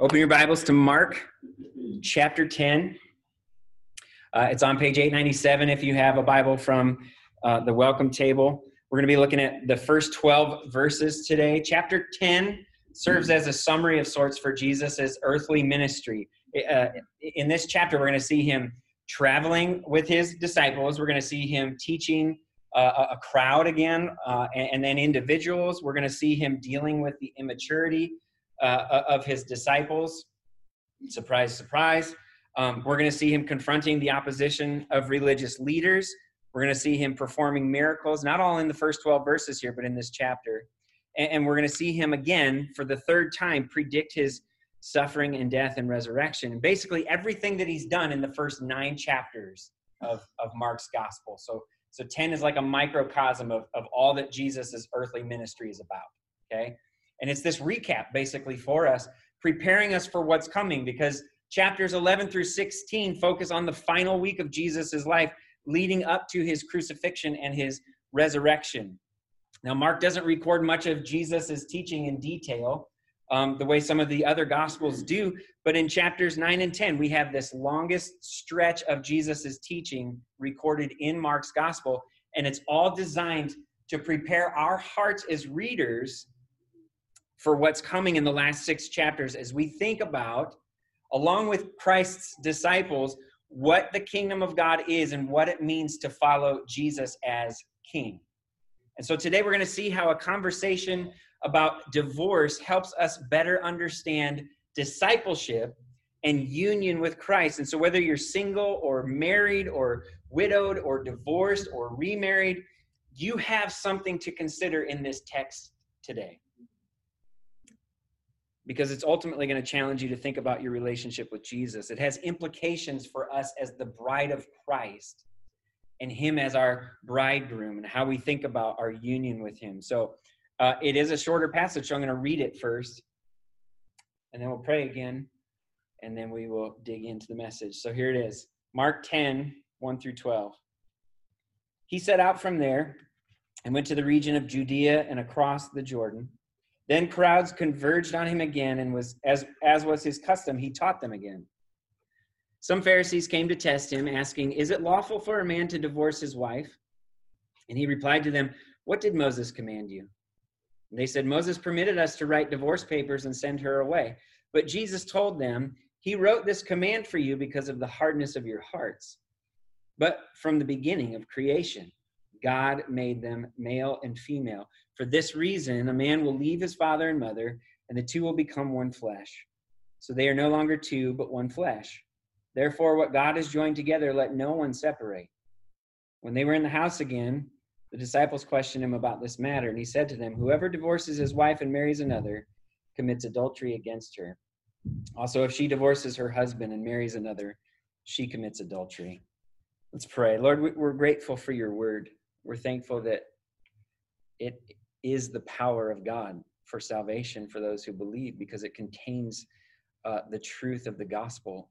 Open your Bibles to Mark chapter 10. Uh, it's on page 897 if you have a Bible from uh, the welcome table. We're going to be looking at the first 12 verses today. Chapter 10 serves as a summary of sorts for Jesus' earthly ministry. Uh, in this chapter, we're going to see him traveling with his disciples, we're going to see him teaching uh, a crowd again, uh, and, and, then individuals. We're going to see him dealing with the immaturity uh, of his disciples. Surprise, surprise. Um, we're going to see him confronting the opposition of religious leaders. We're going to see him performing miracles, not all in the first 12 verses here, but in this chapter. And, and we're going to see him again for the third time predict his suffering and death and resurrection. And basically everything that he's done in the first nine chapters of, of Mark's gospel. So so 10 is like a microcosm of, of all that Jesus' earthly ministry is about. Okay. And it's this recap basically for us, preparing us for what's coming because chapters 11 through 16 focus on the final week of Jesus' life leading up to his crucifixion and his resurrection. Now, Mark doesn't record much of Jesus' teaching in detail um, the way some of the other gospels do, but in chapters 9 and 10, we have this longest stretch of Jesus' teaching recorded in Mark's gospel, and it's all designed to prepare our hearts as readers for what's coming in the last six chapters as we think about, along with Christ's disciples, what the kingdom of God is and what it means to follow Jesus as king. And so today we're going to see how a conversation about divorce helps us better understand discipleship and union with Christ. And so, whether you're single or married or widowed or divorced or remarried, you have something to consider in this text today. Because it's ultimately going to challenge you to think about your relationship with Jesus. It has implications for us as the bride of Christ and Him as our bridegroom and how we think about our union with Him. So, uh, it is a shorter passage, so I'm going to read it first, and then we'll pray again, and then we will dig into the message. So here it is Mark 10, 1 through 12. He set out from there and went to the region of Judea and across the Jordan. Then crowds converged on him again, and was as, as was his custom, he taught them again. Some Pharisees came to test him, asking, Is it lawful for a man to divorce his wife? And he replied to them, What did Moses command you? And they said, Moses permitted us to write divorce papers and send her away. But Jesus told them, He wrote this command for you because of the hardness of your hearts. But from the beginning of creation, God made them male and female. For this reason, a man will leave his father and mother, and the two will become one flesh. So they are no longer two, but one flesh. Therefore, what God has joined together, let no one separate. When they were in the house again, the disciples questioned him about this matter, and he said to them, Whoever divorces his wife and marries another commits adultery against her. Also, if she divorces her husband and marries another, she commits adultery. Let's pray. Lord, we're grateful for your word. We're thankful that it is the power of God for salvation for those who believe because it contains uh, the truth of the gospel.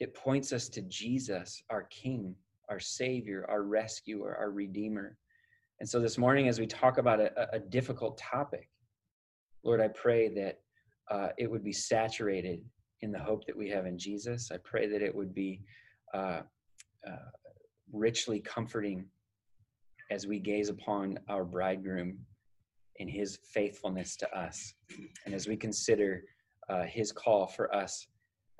It points us to Jesus, our King, our Savior, our rescuer, our Redeemer. And so this morning, as we talk about a, a difficult topic, Lord, I pray that uh, it would be saturated in the hope that we have in Jesus. I pray that it would be uh, uh, richly comforting as we gaze upon our bridegroom in his faithfulness to us, and as we consider uh, his call for us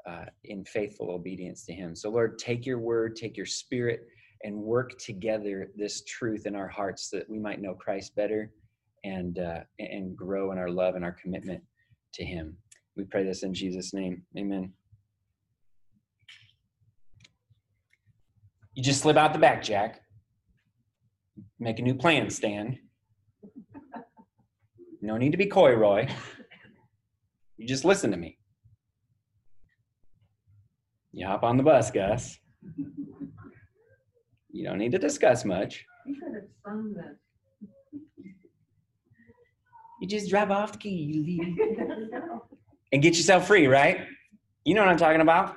uh, in faithful obedience to him. So, Lord, take your word, take your spirit and work together this truth in our hearts that we might know Christ better and uh, and grow in our love and our commitment to Him. We pray this in Jesus' name. Amen. You just slip out the back, Jack. Make a new plan, Stan. No need to be coy, Roy. You just listen to me. You hop on the bus, Gus. You don't need to discuss much. You You just drive off the key you leave. and get yourself free, right? You know what I'm talking about.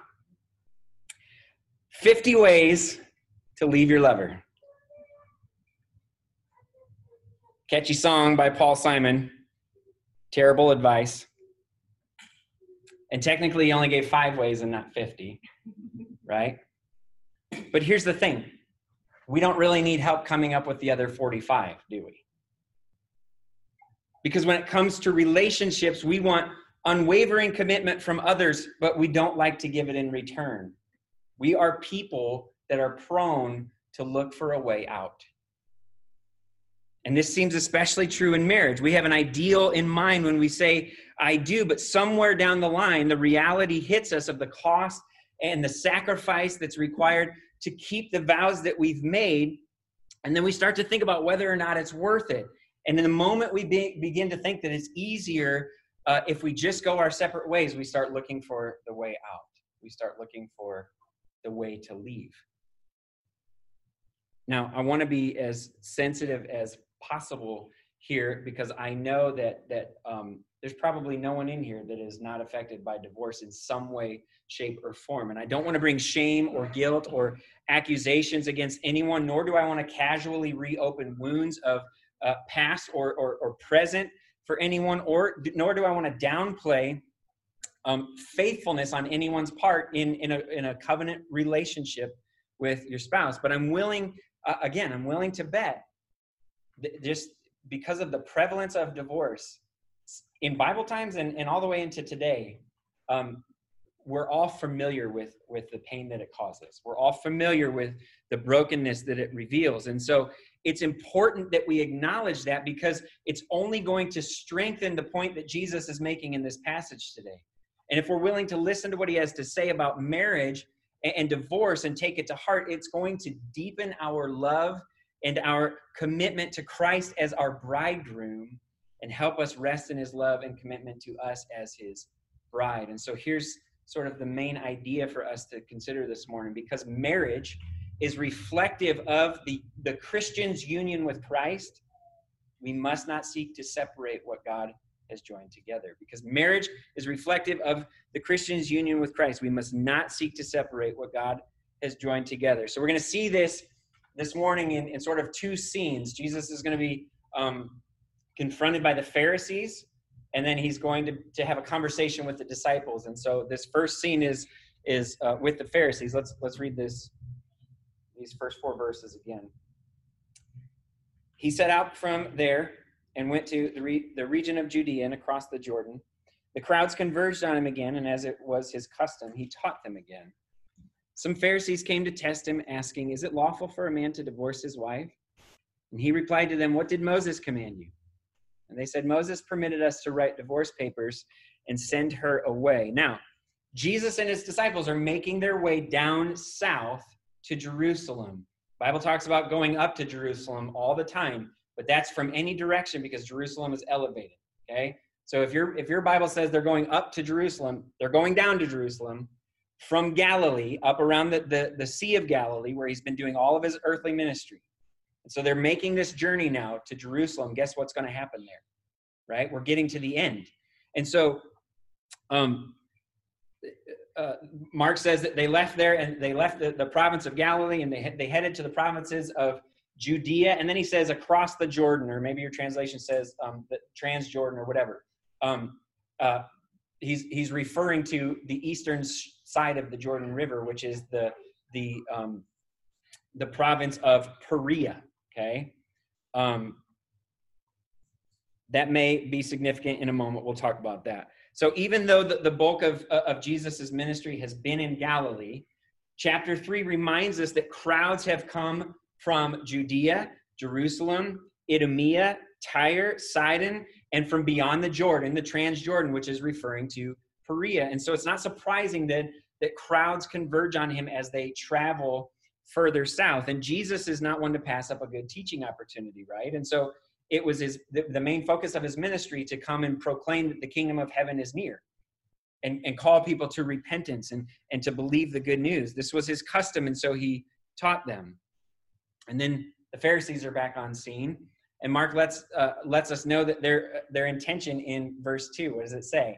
50 ways to leave your lover. Catchy song by Paul Simon. Terrible advice. And technically, he only gave five ways and not 50, right? But here's the thing we don't really need help coming up with the other 45, do we? Because when it comes to relationships, we want unwavering commitment from others, but we don't like to give it in return. We are people that are prone to look for a way out. And this seems especially true in marriage. We have an ideal in mind when we say, I do, but somewhere down the line, the reality hits us of the cost and the sacrifice that's required to keep the vows that we've made. And then we start to think about whether or not it's worth it. And in the moment we be, begin to think that it's easier uh, if we just go our separate ways, we start looking for the way out. We start looking for the way to leave. Now, I want to be as sensitive as possible here because I know that that um, there's probably no one in here that is not affected by divorce in some way, shape, or form. And I don't want to bring shame or guilt or accusations against anyone, nor do I want to casually reopen wounds of uh, past or, or, or present for anyone, or nor do I want to downplay um, faithfulness on anyone's part in in a in a covenant relationship with your spouse. But I'm willing, uh, again, I'm willing to bet just because of the prevalence of divorce in Bible times and, and all the way into today, um, we're all familiar with with the pain that it causes. We're all familiar with the brokenness that it reveals, and so it's important that we acknowledge that because it's only going to strengthen the point that Jesus is making in this passage today. And if we're willing to listen to what he has to say about marriage and, and divorce and take it to heart, it's going to deepen our love and our commitment to Christ as our bridegroom and help us rest in his love and commitment to us as his bride. And so here's sort of the main idea for us to consider this morning because marriage is reflective of the, the Christian's union with Christ. We must not seek to separate what God has joined together because marriage is reflective of the Christian's union with Christ. We must not seek to separate what God has joined together. So we're going to see this this morning in, in sort of two scenes. Jesus is going to be um, confronted by the Pharisees, and then he's going to, to have a conversation with the disciples. And so this first scene is is uh, with the Pharisees. Let's let's read this these first four verses again. He set out from there and went to the, re- the region of Judea and across the Jordan. The crowds converged on him again, and as it was his custom, he taught them again. Some Pharisees came to test him, asking, Is it lawful for a man to divorce his wife? And he replied to them, What did Moses command you? And they said, Moses permitted us to write divorce papers and send her away. Now, Jesus and his disciples are making their way down south to Jerusalem. Bible talks about going up to Jerusalem all the time, but that's from any direction because Jerusalem is elevated. Okay, so if your if your Bible says they're going up to Jerusalem, they're going down to Jerusalem from Galilee, up around the, the, the Sea of Galilee, where he's been doing all of his earthly ministry. And so they're making this journey now to Jerusalem. Guess what's going to happen there? Right? We're getting to the end. And so um, uh, Mark says that they left there and they left the, the province of Galilee and they, they headed to the provinces of Judea. And then he says across the Jordan, or maybe your translation says um, the Transjordan or whatever. Um, uh, he's, he's referring to the eastern side of the Jordan River, which is the, the, um, the province of Perea. Okay. Um, that may be significant in a moment. We'll talk about that. So even though the, the bulk of, uh, of Jesus' ministry has been in Galilee, chapter 3 reminds us that crowds have come from Judea, Jerusalem, Idumea, Tyre, Sidon, and from beyond the Jordan, the Transjordan, which is referring to And so it's not surprising that, that crowds converge on him as they travel further south. And Jesus is not one to pass up a good teaching opportunity, right? And so it was his the, the main focus of his ministry to come and proclaim that the kingdom of heaven is near and, and call people to repentance and, and to believe the good news. This was his custom, and so he taught them. And then the Pharisees are back on scene, and Mark lets uh, lets us know that their their intention in verse two. What does it say?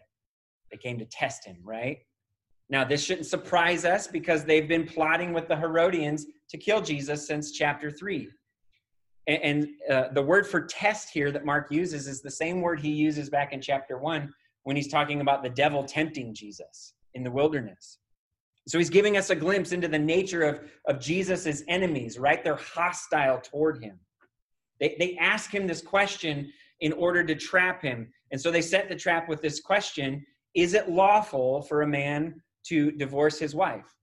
They came to test him, right? Now this shouldn't surprise us because they've been plotting with the Herodians to kill Jesus since chapter three. And, uh, the word for test here that Mark uses is the same word he uses back in chapter one when he's talking about the devil tempting Jesus in the wilderness. So he's giving us a glimpse into the nature of, of Jesus' enemies, right? They're hostile toward him. They, they ask him this question in order to trap him. And so they set the trap with this question Is it lawful for a man to divorce his wife?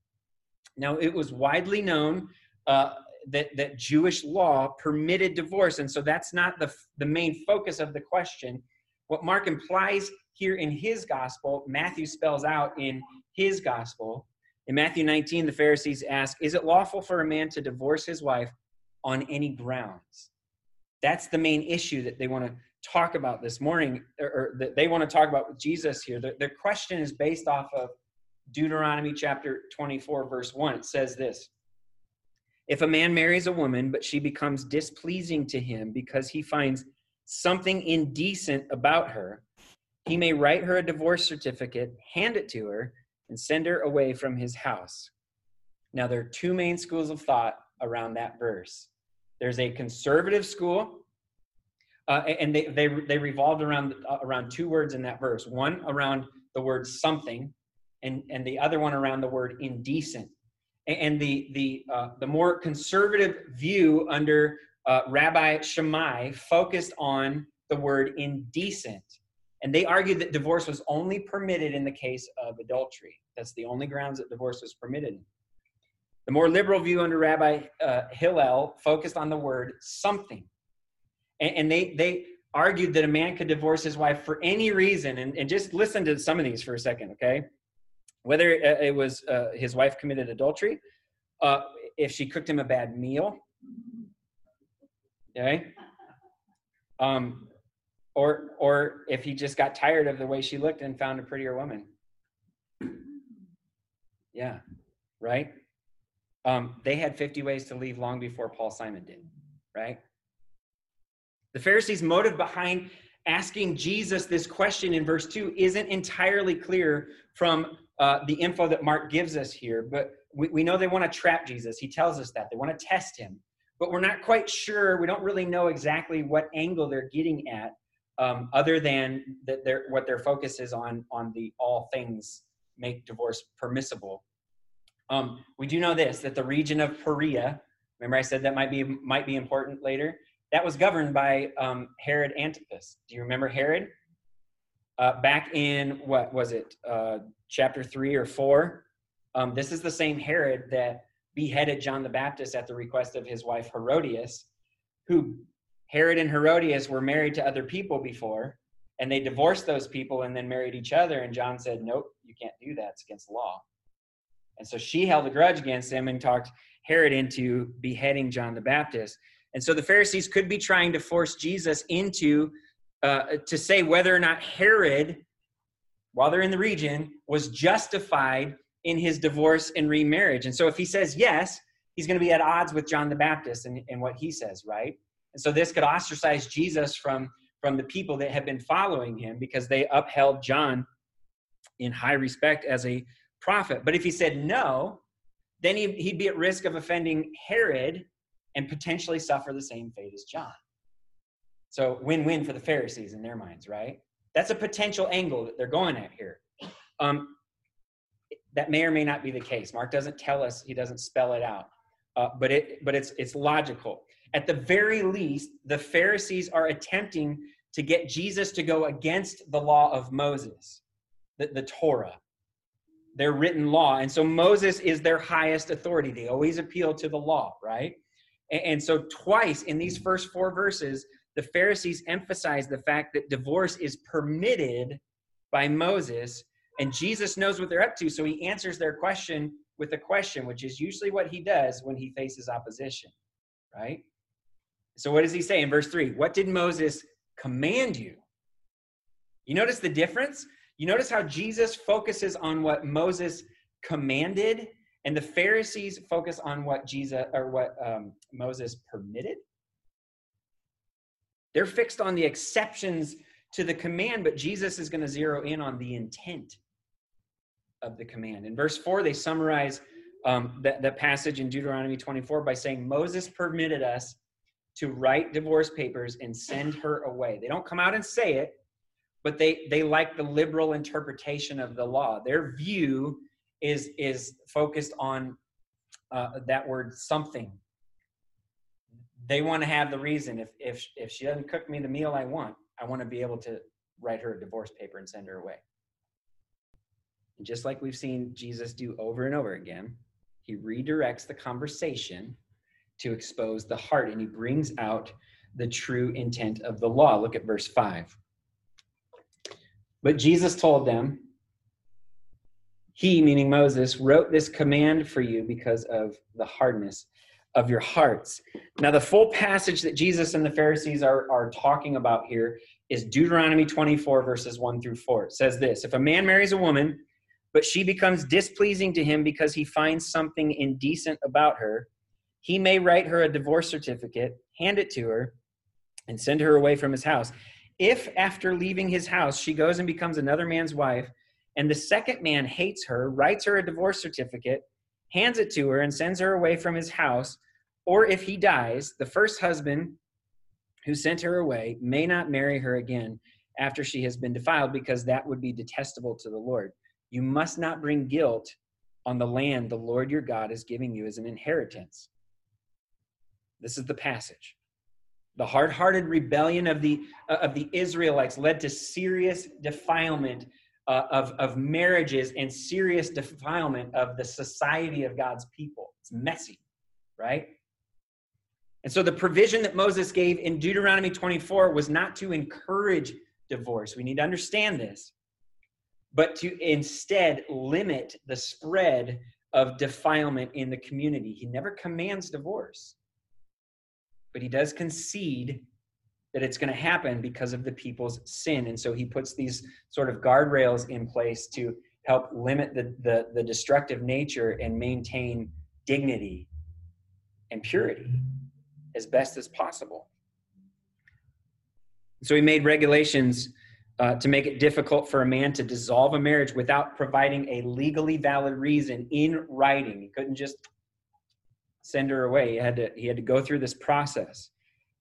Now, it was widely known uh, that, that Jewish law permitted divorce. And so that's not the, the main focus of the question. What Mark implies here in his gospel, Matthew spells out in his gospel. In Matthew 19, the Pharisees ask, Is it lawful for a man to divorce his wife on any grounds? That's the main issue that they want to talk about this morning, or, or that they want to talk about with Jesus here. The, the question is based off of Deuteronomy chapter 24, verse 1. It says this If a man marries a woman, but she becomes displeasing to him because he finds something indecent about her, he may write her a divorce certificate, hand it to her, and send her away from his house. Now, there are two main schools of thought around that verse. There's a conservative school, uh, and they, they, they revolved around, uh, around two words in that verse one around the word something, and, and the other one around the word indecent. And the, the, uh, the more conservative view under uh, Rabbi Shammai focused on the word indecent. And they argued that divorce was only permitted in the case of adultery. That's the only grounds that divorce was permitted. The more liberal view under Rabbi uh, Hillel focused on the word something. And, and, they, they argued that a man could divorce his wife for any reason. And, and just listen to some of these for a second, okay? Whether it was uh, his wife committed adultery, uh, if she cooked him a bad meal, okay? Um, or or if he just got tired of the way she looked and found a prettier woman yeah right um, they had 50 ways to leave long before paul simon did right the pharisees motive behind asking jesus this question in verse 2 isn't entirely clear from uh, the info that mark gives us here but we, we know they want to trap jesus he tells us that they want to test him but we're not quite sure we don't really know exactly what angle they're getting at um, other than that their what their focus is on on the all things make divorce permissible. Um, we do know this that the region of Perea, remember I said that might be might be important later. That was governed by um, Herod Antipas. Do you remember Herod? Uh, back in what was it, uh, chapter three or four? Um, this is the same Herod that beheaded John the Baptist at the request of his wife Herodias, who Herod and Herodias were married to other people before, and they divorced those people and then married each other. And John said, Nope, you can't do that. It's against the law. And so she held a grudge against him and talked Herod into beheading John the Baptist. And so the Pharisees could be trying to force Jesus into uh, to say whether or not Herod, while they're in the region, was justified in his divorce and remarriage. And so if he says yes, he's going to be at odds with John the Baptist and, and what he says, right? And so this could ostracize Jesus from, from the people that have been following him because they upheld John in high respect as a prophet. But if he said no, then he, he'd be at risk of offending Herod and potentially suffer the same fate as John. So win win for the Pharisees in their minds, right? That's a potential angle that they're going at here. Um, that may or may not be the case. Mark doesn't tell us; he doesn't spell it out, uh, but it but it's it's logical. At the very least, the Pharisees are attempting to get Jesus to go against the law of Moses, the, the Torah, their written law. And so Moses is their highest authority. They always appeal to the law, right? And, so, twice in these first four verses, the Pharisees emphasize the fact that divorce is permitted by Moses, and Jesus knows what they're up to. So he answers their question with a question, which is usually what he does when he faces opposition, right? So, what does he say in verse 3? What did Moses command you? You notice the difference? You notice how Jesus focuses on what Moses commanded, and the Pharisees focus on what Jesus or what um, Moses permitted. They're fixed on the exceptions to the command, but Jesus is going to zero in on the intent of the command. In verse 4, they summarize um, passage in Deuteronomy 24 by saying, Moses permitted us to write divorce papers and send her away. They don't come out and say it, but they they like the liberal interpretation of the law. Their view is is focused on uh, that word something. They want to have the reason. If if if she doesn't cook me the meal I want, I want to be able to write her a divorce paper and send her away. And just like we've seen Jesus do over and over again, he redirects the conversation to expose the heart and he brings out the true intent of the law. Look at verse 5. But Jesus told them, He, meaning Moses, wrote this command for you because of the hardness of your hearts. Now, the full passage that Jesus and the Pharisees are, are talking about here is Deuteronomy 24, verses 1 through 4. It says this If a man marries a woman, but she becomes displeasing to him because he finds something indecent about her, he may write her a divorce certificate, hand it to her, and send her away from his house. If after leaving his house she goes and becomes another man's wife, and the second man hates her, writes her a divorce certificate, hands it to her, and sends her away from his house, or if he dies, the first husband who sent her away may not marry her again after she has been defiled, because that would be detestable to the Lord. You must not bring guilt on the land the Lord your God is giving you as an inheritance. This is the passage. The hard-hearted rebellion of the of the Israelites led to serious defilement uh, of of marriages and serious defilement of the society of God's people. It's messy, right? And so the provision that Moses gave in Deuteronomy 24 was not to encourage divorce. We need to understand this, but to instead limit the spread of defilement in the community. He never commands divorce but he does concede that it's going to happen because of the people's sin. And so he puts these sort of guardrails in place to help limit the, the, the destructive nature and maintain dignity and purity as best as possible. So he made regulations uh, to make it difficult for a man to dissolve a marriage without providing a legally valid reason in writing. He couldn't just send her away. He had to he had to go through this process.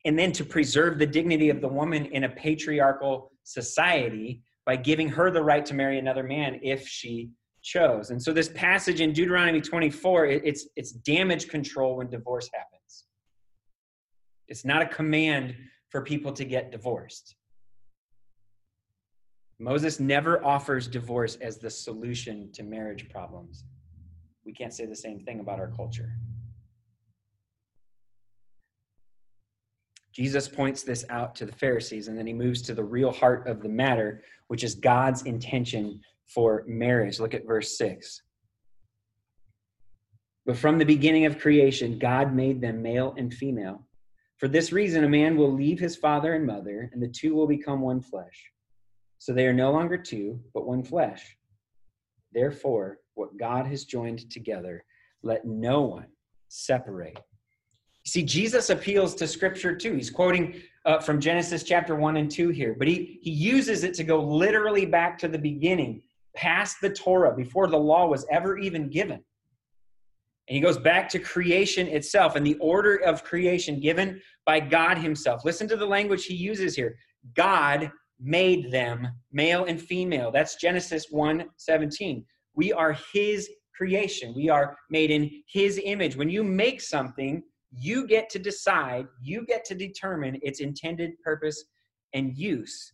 And then to preserve the dignity of the woman in a patriarchal society by giving her the right to marry another man if she chose. And so this passage in Deuteronomy 24, it, it's it's damage control when divorce happens. It's not a command for people to get divorced. Moses never offers divorce as the solution to marriage problems. We can't say the same thing about our culture. Jesus points this out to the Pharisees, and then he moves to the real heart of the matter, which is God's intention for marriage. Look at verse 6. But from the beginning of creation, God made them male and female. For this reason, a man will leave his father and mother, and the two will become one flesh. So they are no longer two, but one flesh. Therefore, what God has joined together, let no one separate. See, Jesus appeals to scripture too. He's quoting uh, from Genesis chapter 1 and 2 here, but he, he uses it to go literally back to the beginning, past the Torah, before the law was ever even given. And he goes back to creation itself and the order of creation given by God himself. Listen to the language he uses here. God made them male and female. That's Genesis 1 17. We are his creation. We are made in his image. When you make something, you get to decide, you get to determine its intended purpose and use.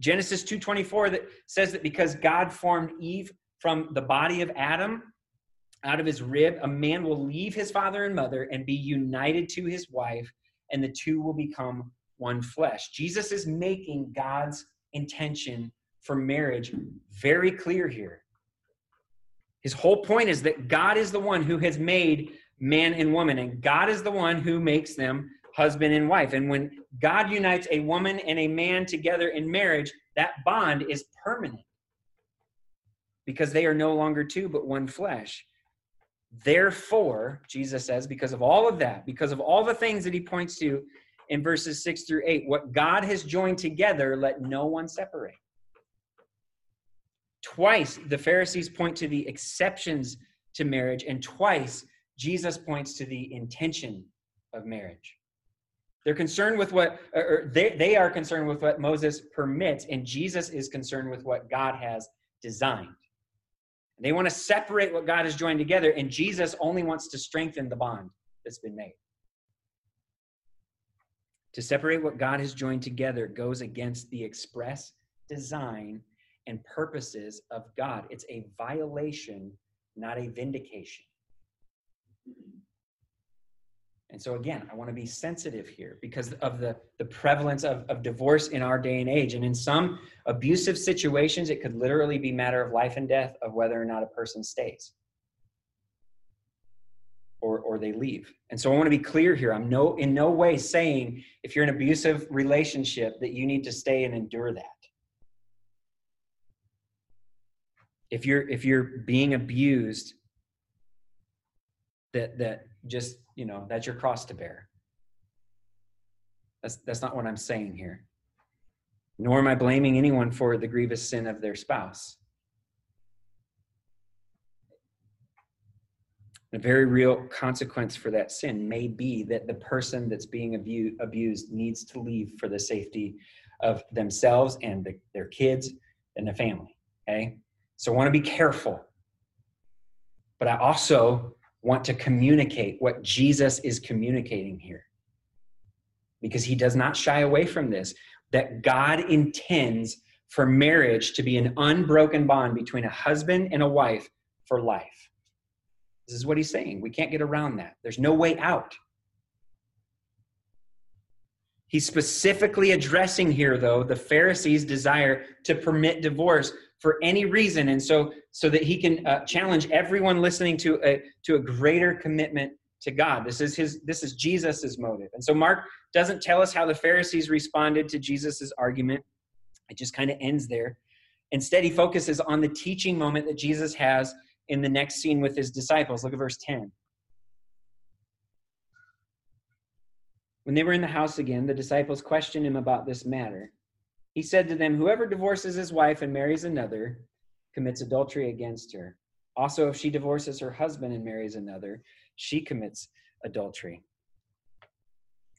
Genesis 2:24 that says that because God formed Eve from the body of Adam, out of his rib, a man will leave his father and mother and be united to his wife, and the two will become one flesh. Jesus is making God's intention for marriage very clear here. His whole point is that God is the one who has made man and woman, and God is the one who makes them husband and wife. And when God unites a woman and a man together in marriage, that bond is permanent because they are no longer two but one flesh. Therefore, Jesus says, because of all of that, because of all the things that he points to in verses six through eight, what God has joined together, let no one separate. Twice the Pharisees point to the exceptions to marriage, and twice Jesus points to the intention of marriage. They're concerned with what, or they, they are concerned with what Moses permits, and Jesus is concerned with what God has designed. They want to separate what God has joined together, and Jesus only wants to strengthen the bond that's been made. To separate what God has joined together goes against the express design and purposes of God. It's a violation, not a vindication. And so, again, I want to be sensitive here because of the, the prevalence of, of divorce in our day and age. And in some abusive situations, it could literally be matter of life and death of whether or not a person stays or, or they leave. And so I want to be clear here. I'm no in no way saying if you're in an abusive relationship that you need to stay and endure that. If you're if you're being abused, that that just you know that's your cross to bear. That's that's not what i'm saying here. Nor am i blaming anyone for the grievous sin of their spouse. A very real consequence for that sin may be that the person that's being abu- abused needs to leave for the safety of themselves and the, their kids and the family okay? So i want to be careful. But i also want to communicate what Jesus is communicating here. Because he does not shy away from this, that God intends for marriage to be an unbroken bond between a husband and a wife for life. This is what he's saying. We can't get around that. There's no way out. He's specifically addressing here, though, the Pharisees' desire to permit divorce for any reason. And so so that he can uh, challenge everyone listening to a to a greater commitment to god. This is his this is jesus's motive. And so mark doesn't tell us how the pharisees responded to jesus's argument. It just kind of ends there. Instead he focuses on the teaching moment that jesus has in the next scene with his disciples. Look at verse 10 when they were in the house again the disciples questioned him about this matter he said to them, Whoever divorces his wife and marries another commits adultery against her. Also, if she divorces her husband and marries another, she commits adultery.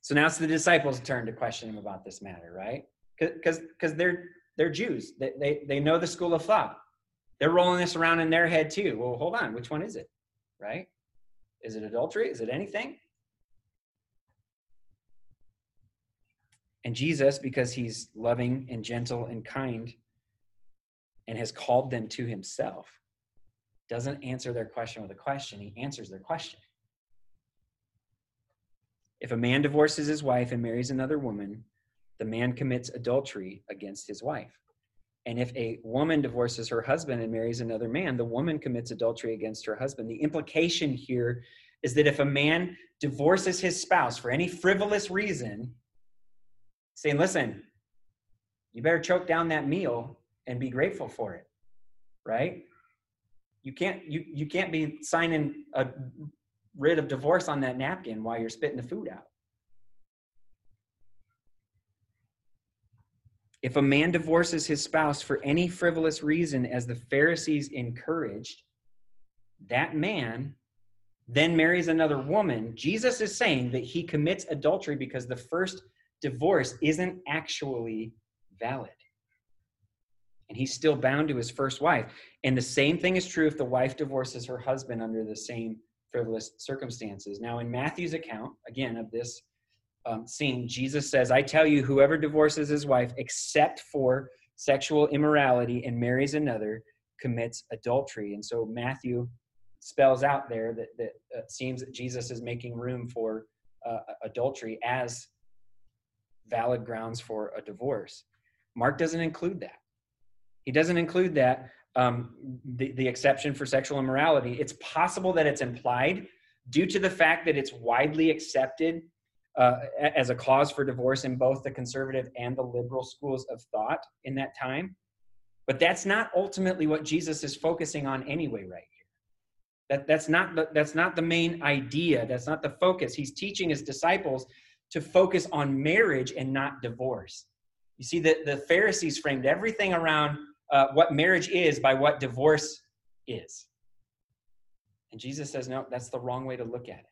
So now it's the disciples' turn to question him about this matter, right? Because they're they're Jews. They, they they know the school of thought. They're rolling this around in their head too. Well, hold on, which one is it? Right? Is it adultery? Is it anything? And Jesus, because he's loving and gentle and kind and has called them to himself, doesn't answer their question with a question. He answers their question. If a man divorces his wife and marries another woman, the man commits adultery against his wife. And if a woman divorces her husband and marries another man, the woman commits adultery against her husband. The implication here is that if a man divorces his spouse for any frivolous reason, saying, listen, you better choke down that meal and be grateful for it, right? You can't you you can't be signing a writ of divorce on that napkin while you're spitting the food out. If a man divorces his spouse for any frivolous reason, as the Pharisees encouraged, that man then marries another woman, Jesus is saying that he commits adultery because the first divorce isn't actually valid. And he's still bound to his first wife. And the same thing is true if the wife divorces her husband under the same frivolous circumstances. Now, in Matthew's account, again, of this um, scene, Jesus says, I tell you, whoever divorces his wife except for sexual immorality and marries another commits adultery. And so Matthew spells out there that, that uh, seems that Jesus is making room for uh, adultery as valid grounds for a divorce. Mark doesn't include that. He doesn't include that, um, the, the exception for sexual immorality. It's possible that it's implied due to the fact that it's widely accepted uh, as a cause for divorce in both the conservative and the liberal schools of thought in that time. But that's not ultimately what Jesus is focusing on anyway, right here. That, that's, not the, that's not the main idea. That's not the focus. He's teaching his disciples to focus on marriage and not divorce. You see, that the Pharisees framed everything around uh, what marriage is by what divorce is. And Jesus says, no, that's the wrong way to look at it.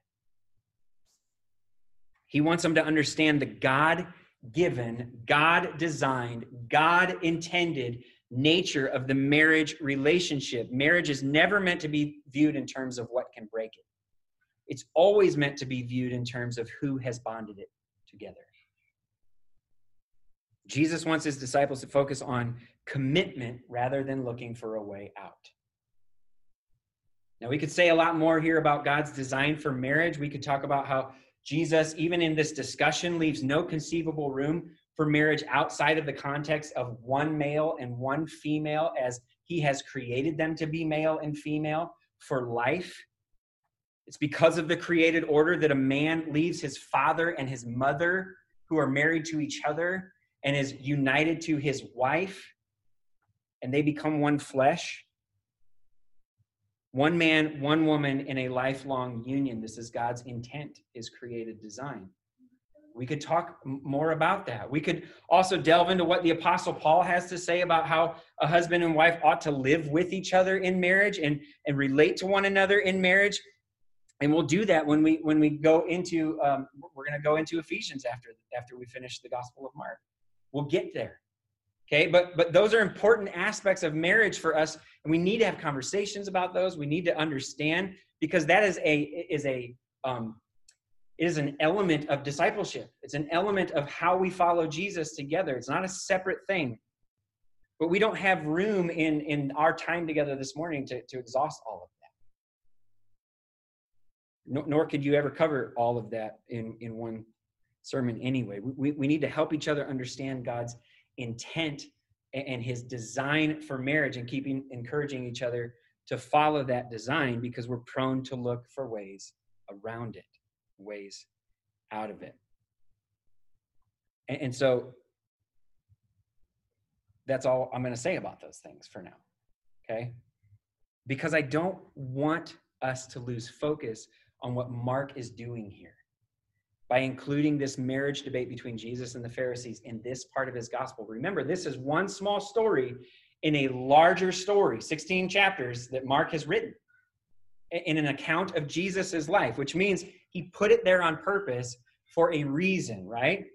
He wants them to understand the God given, God designed, God intended nature of the marriage relationship. Marriage is never meant to be viewed in terms of what can break it, it's always meant to be viewed in terms of who has bonded it together. Jesus wants his disciples to focus on commitment rather than looking for a way out. Now, we could say a lot more here about God's design for marriage. We could talk about how Jesus, even in this discussion, leaves no conceivable room for marriage outside of the context of one male and one female as he has created them to be male and female for life. It's because of the created order that a man leaves his father and his mother, who are married to each other, and is united to his wife, and they become one flesh. One man, one woman in a lifelong union. This is God's intent, his created design. We could talk more about that. We could also delve into what the Apostle Paul has to say about how a husband and wife ought to live with each other in marriage and, and relate to one another in marriage. And we'll do that when we when we go into um, we're going to go into Ephesians after after we finish the Gospel of Mark. We'll get there. Okay, but but those are important aspects of marriage for us, and we need to have conversations about those. We need to understand because that is a is a um, is an element of discipleship. It's an element of how we follow Jesus together. It's not a separate thing. But we don't have room in, in our time together this morning to, to exhaust all of that. No, nor could you ever cover all of that in, in one sermon anyway. We, we need to help each other understand God's intent and his design for marriage and keeping encouraging each other to follow that design because we're prone to look for ways around it ways out of it. And, and so that's all I'm going to say about those things for now. Okay? Because I don't want us to lose focus on what Mark is doing here by including this marriage debate between Jesus and the Pharisees in this part of his gospel. Remember, this is one small story in a larger story, 16 chapters that Mark has written in an account of Jesus's life, which means he put it there on purpose for a reason, right?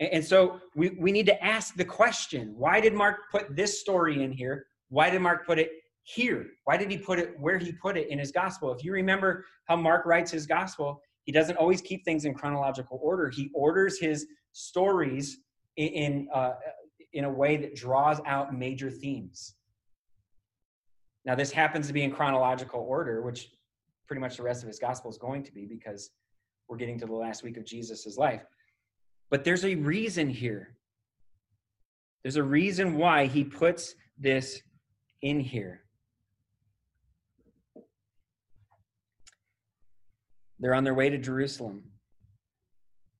And so we, we need to ask the question why did Mark put this story in here? Why did Mark put it here? Why did he put it where he put it in his gospel? If you remember how Mark writes his gospel, he doesn't always keep things in chronological order. He orders his stories in, in, uh, in a way that draws out major themes. Now, this happens to be in chronological order, which pretty much the rest of his gospel is going to be because we're getting to the last week of Jesus' life. But there's a reason here. There's a reason why he puts this in here. They're on their way to Jerusalem,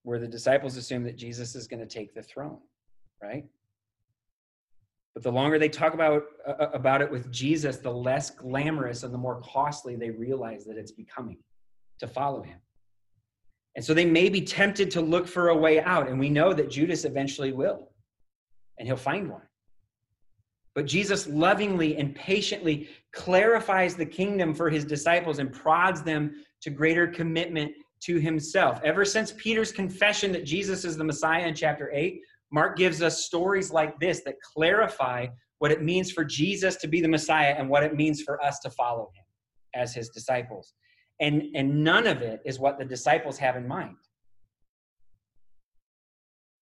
where the disciples assume that Jesus is going to take the throne, right? But the longer they talk about uh, about it with Jesus, the less glamorous and the more costly they realize that it's becoming to follow him. And so they may be tempted to look for a way out, and we know that Judas eventually will, and he'll find one. But Jesus lovingly and patiently clarifies the kingdom for his disciples and prods them to greater commitment to himself. Ever since Peter's confession that Jesus is the Messiah in chapter 8, Mark gives us stories like this that clarify what it means for Jesus to be the Messiah and what it means for us to follow him as his disciples. And, and none of it is what the disciples have in mind.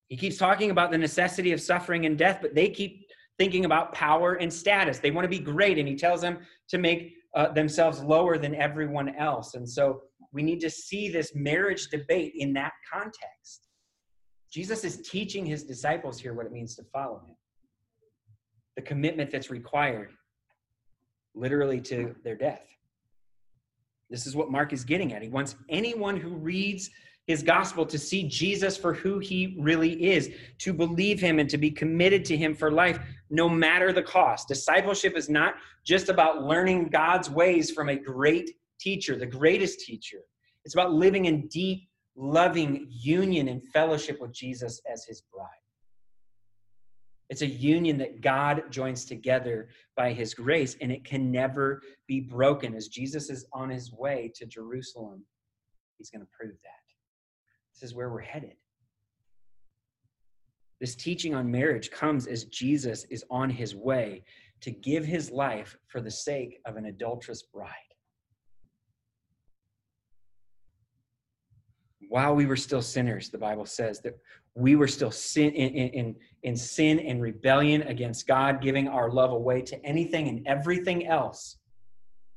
He keeps talking about the necessity of suffering and death, but they keep thinking about power and status. They want to be great, and he tells them to make uh, themselves lower than everyone else. And so we need to see this marriage debate in that context. Jesus is teaching his disciples here what it means to follow him. The commitment that's required, literally to their death. This is what Mark is getting at. He wants anyone who reads his gospel to see Jesus for who he really is, to believe him and to be committed to him for life, no matter the cost. Discipleship is not just about learning God's ways from a great teacher, the greatest teacher. It's about living in deep loving union and fellowship with Jesus as his bride. It's a union that God joins together by his grace, and it can never be broken. As Jesus is on his way to Jerusalem, he's going to prove that. This is where we're headed. This teaching on marriage comes as Jesus is on his way to give his life for the sake of an adulterous bride. While we were still sinners, the Bible says that we were still sin, in, in, in sin and rebellion against God, giving our love away to anything and everything else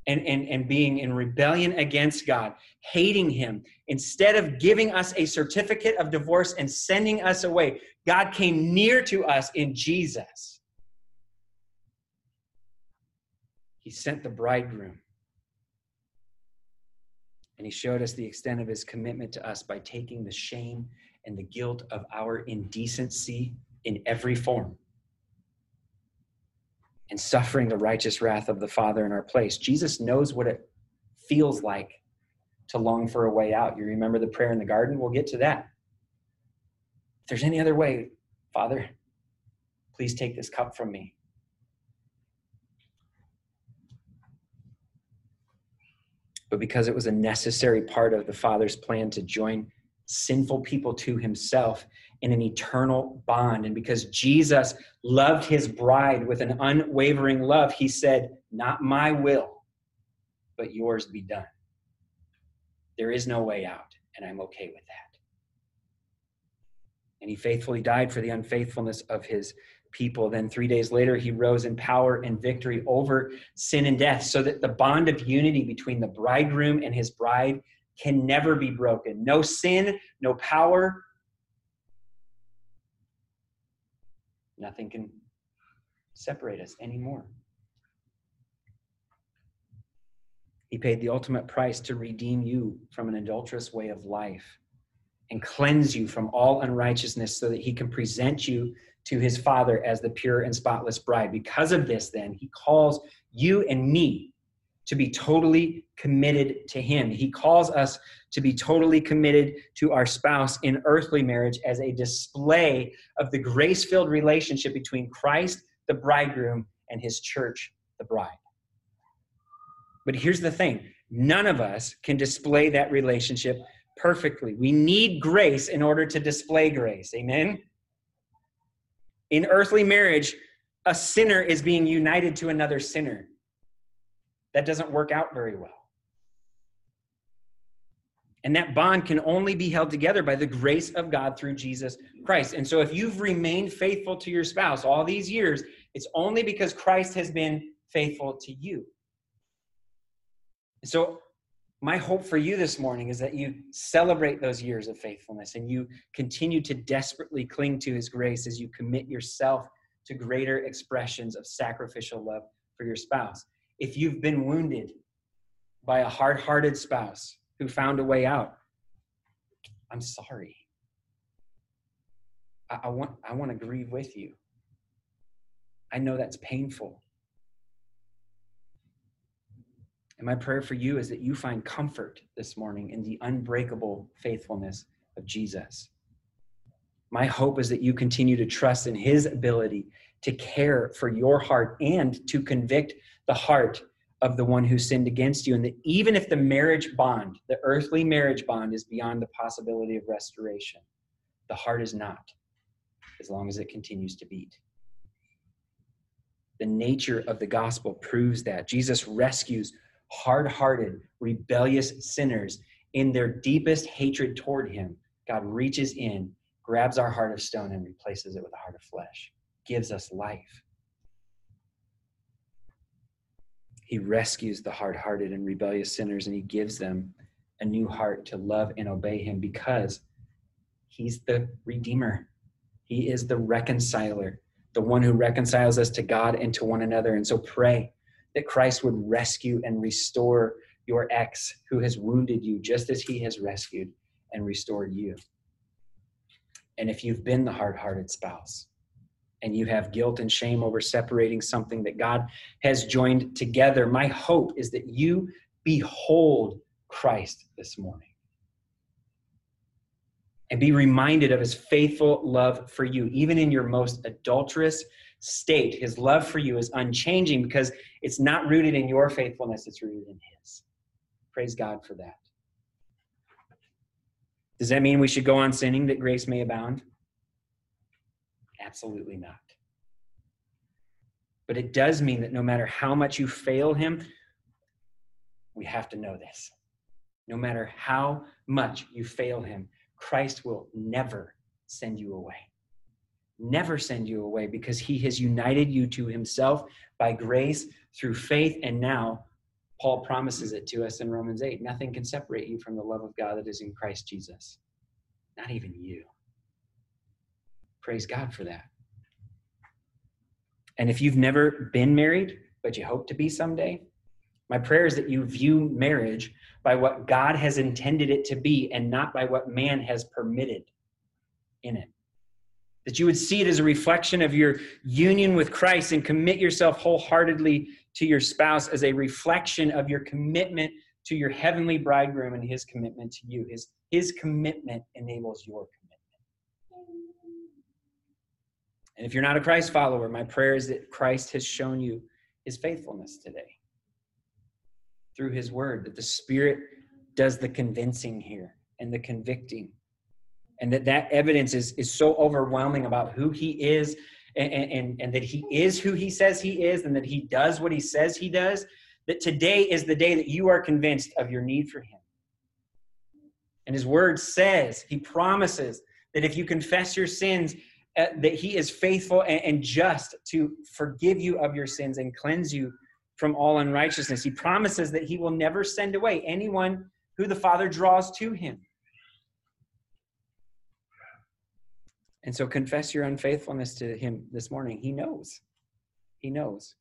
and, and, and being in rebellion against God, hating Him, instead of giving us a certificate of divorce and sending us away, God came near to us in Jesus. He sent the bridegroom. And he showed us the extent of his commitment to us by taking the shame and the guilt of our indecency in every form and suffering the righteous wrath of the Father in our place. Jesus knows what it feels like to long for a way out. You remember the prayer in the garden? We'll get to that. If there's any other way, Father, please take this cup from me. But because it was a necessary part of the Father's plan to join sinful people to himself, in an eternal bond. And because Jesus loved his bride with an unwavering love, he said, Not my will, but yours be done. There is no way out, and I'm okay with that. And he faithfully died for the unfaithfulness of his people. Then three days later, he rose in power and victory over sin and death, so that the bond of unity between the bridegroom and his bride can never be broken. No sin, no power, Nothing can separate us anymore. He paid the ultimate price to redeem you from an adulterous way of life and cleanse you from all unrighteousness so that he can present you to his Father as the pure and spotless bride. Because of this, then, he calls you and me to be totally committed to Him. He calls us to be totally committed to our spouse in earthly marriage as a display of the grace filled relationship between Christ, the bridegroom, and His church, the bride. But here's the thing none of us can display that relationship perfectly. We need grace in order to display grace. Amen? In earthly marriage, a sinner is being united to another sinner that doesn't work out very well. And that bond can only be held together by the grace of God through Jesus Christ. And so if you've remained faithful to your spouse all these years, it's only because Christ has been faithful to you. And so my hope for you this morning is that you celebrate those years of faithfulness and you continue to desperately cling to his grace as you commit yourself to greater expressions of sacrificial love for your spouse if you've been wounded by a hard hearted spouse who found a way out, I'm sorry. I, I, want, I want to grieve with you. I know that's painful. And my prayer for you is that you find comfort this morning in the unbreakable faithfulness of Jesus. My hope is that you continue to trust in his ability to care for your heart and to convict the heart of the one who sinned against you. And that even if the marriage bond, the earthly marriage bond, is beyond the possibility of restoration, the heart is not, as long as it continues to beat. The nature of the gospel proves that. Jesus rescues hard hearted, rebellious sinners in their deepest hatred toward him. God reaches in, grabs our heart of stone, and replaces it with a heart of flesh, gives us life. He rescues the hard hearted and rebellious sinners and he gives them a new heart to love and obey him because he's the redeemer. He is the reconciler, the one who reconciles us to God and to one another. And so pray that Christ would rescue and restore your ex who has wounded you just as he has rescued and restored you. And if you've been the hard hearted spouse, and you have guilt and shame over separating something that God has joined together, my hope is that you behold Christ this morning and be reminded of his faithful love for you, even in your most adulterous state. His love for you is unchanging because it's not rooted in your faithfulness, it's rooted in his. Praise God for that. Does that mean we should go on sinning that grace may abound? Absolutely not. But it does mean that no matter how much you fail Him, we have to know this. No matter how much you fail Him, Christ will never send you away. Never send you away because He has united you to Himself by grace through faith. And now, Paul promises it to us in Romans 8 nothing can separate you from the love of God that is in Christ Jesus. Not even you. Praise God for that. And if you've never been married, but you hope to be someday, my prayer is that you view marriage by what God has intended it to be and not by what man has permitted in it. That you would see it as a reflection of your union with Christ and commit yourself wholeheartedly to your spouse as a reflection of your commitment to your heavenly bridegroom and his commitment to you. His, his commitment enables your commitment. And if you're not a Christ follower, my prayer is that Christ has shown you his faithfulness today through his word, that the Spirit does the convincing here and the convicting. And that that evidence is, is so overwhelming about who he is and, and, and that he is who he says he is and that he does what he says he does, that today is the day that you are convinced of your need for him. And his word says, he promises that if you confess your sins, uh, that he is faithful and, and just to forgive you of your sins and cleanse you from all unrighteousness. He promises that he will never send away anyone who the Father draws to him. And so confess your unfaithfulness to him this morning. He knows. He knows.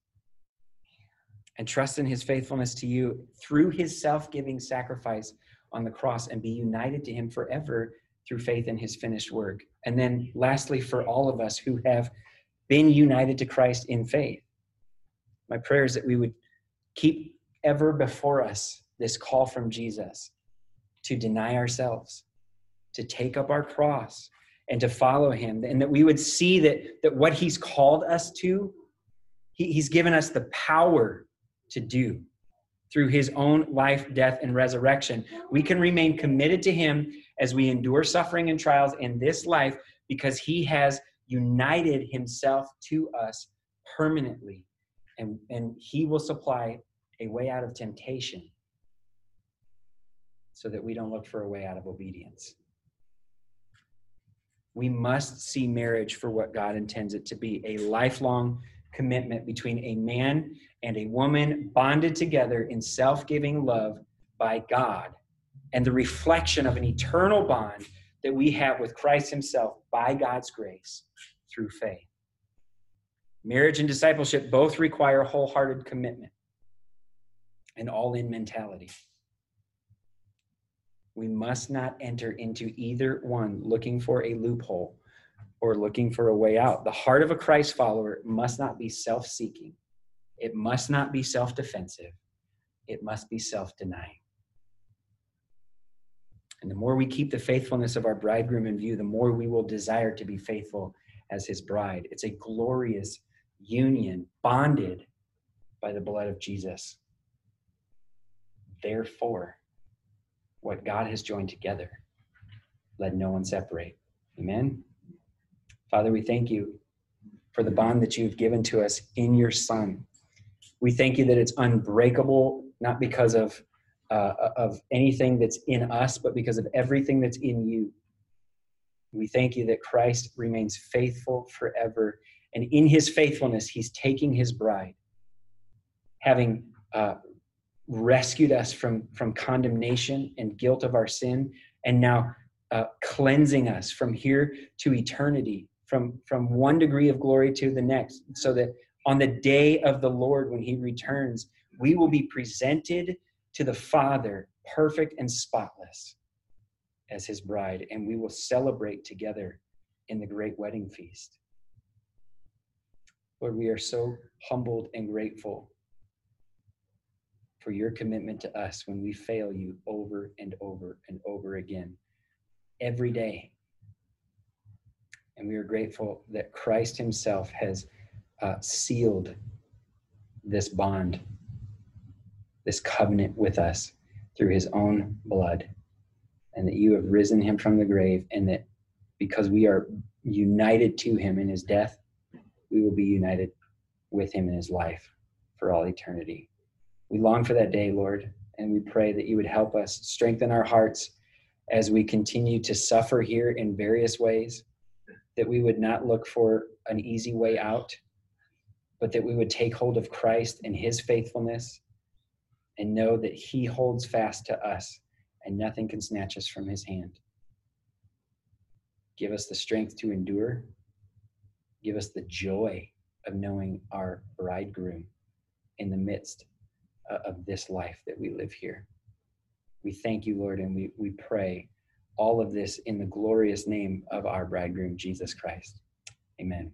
And trust in his faithfulness to you through his self giving sacrifice on the cross and be united to him forever through faith in his finished work. And then, lastly, for all of us who have been united to Christ in faith, my prayer is that we would keep ever before us this call from Jesus to deny ourselves, to take up our cross, and to follow him. And that we would see that, that what he's called us to, he, he's given us the power to do through his own life, death, and resurrection. We can remain committed to him as we endure suffering and trials in this life because he has united himself to us permanently and, and he will supply a way out of temptation so that we don't look for a way out of obedience. We must see marriage for what God intends it to be a lifelong commitment between a man and a woman bonded together in self giving love by God and the reflection of an eternal bond that we have with Christ Himself by God's grace through faith. Marriage and discipleship both require wholehearted commitment and all in mentality. We must not enter into either one looking for a loophole or looking for a way out. The heart of a Christ follower must not be self seeking, it must not be self defensive, it must be self denying. And the more we keep the faithfulness of our bridegroom in view, the more we will desire to be faithful as his bride. It's a glorious union, bonded by the blood of Jesus. Therefore, what God has joined together, let no one separate. Amen. Father, we thank you for the bond that you've given to us in your Son. We thank you that it's unbreakable, not because of uh, of anything that's in us, but because of everything that's in you. We thank you that Christ remains faithful forever and in his faithfulness, he's taking his bride, having uh, rescued us from, from condemnation and guilt of our sin, and now uh, cleansing us from here to eternity, from, from one degree of glory to the next, so that on the day of the Lord, when he returns, we will be presented to the Father, perfect and spotless, as his bride, and we will celebrate together in the great wedding feast. Lord, we are so humbled and grateful for your commitment to us when we fail you over and over and over again, every day. And we are grateful that Christ Himself has uh, sealed this bond, this covenant with us through His own blood. and that you have risen him from the grave, and that because we are united to him in his death, we will be united with him in his life for all eternity. We long for that day, Lord, and we pray that you would help us strengthen our hearts as we continue to suffer here in various ways, that we would not look for an easy way out, but that we would take hold of Christ and his faithfulness and know that he holds fast to us and nothing can snatch us from his hand. Give us the strength to endure. Give us the joy of knowing our bridegroom in the midst uh, of this life that we live here. We thank you, Lord, and we, we pray all of this in the glorious name of our bridegroom, Jesus Christ. Amen.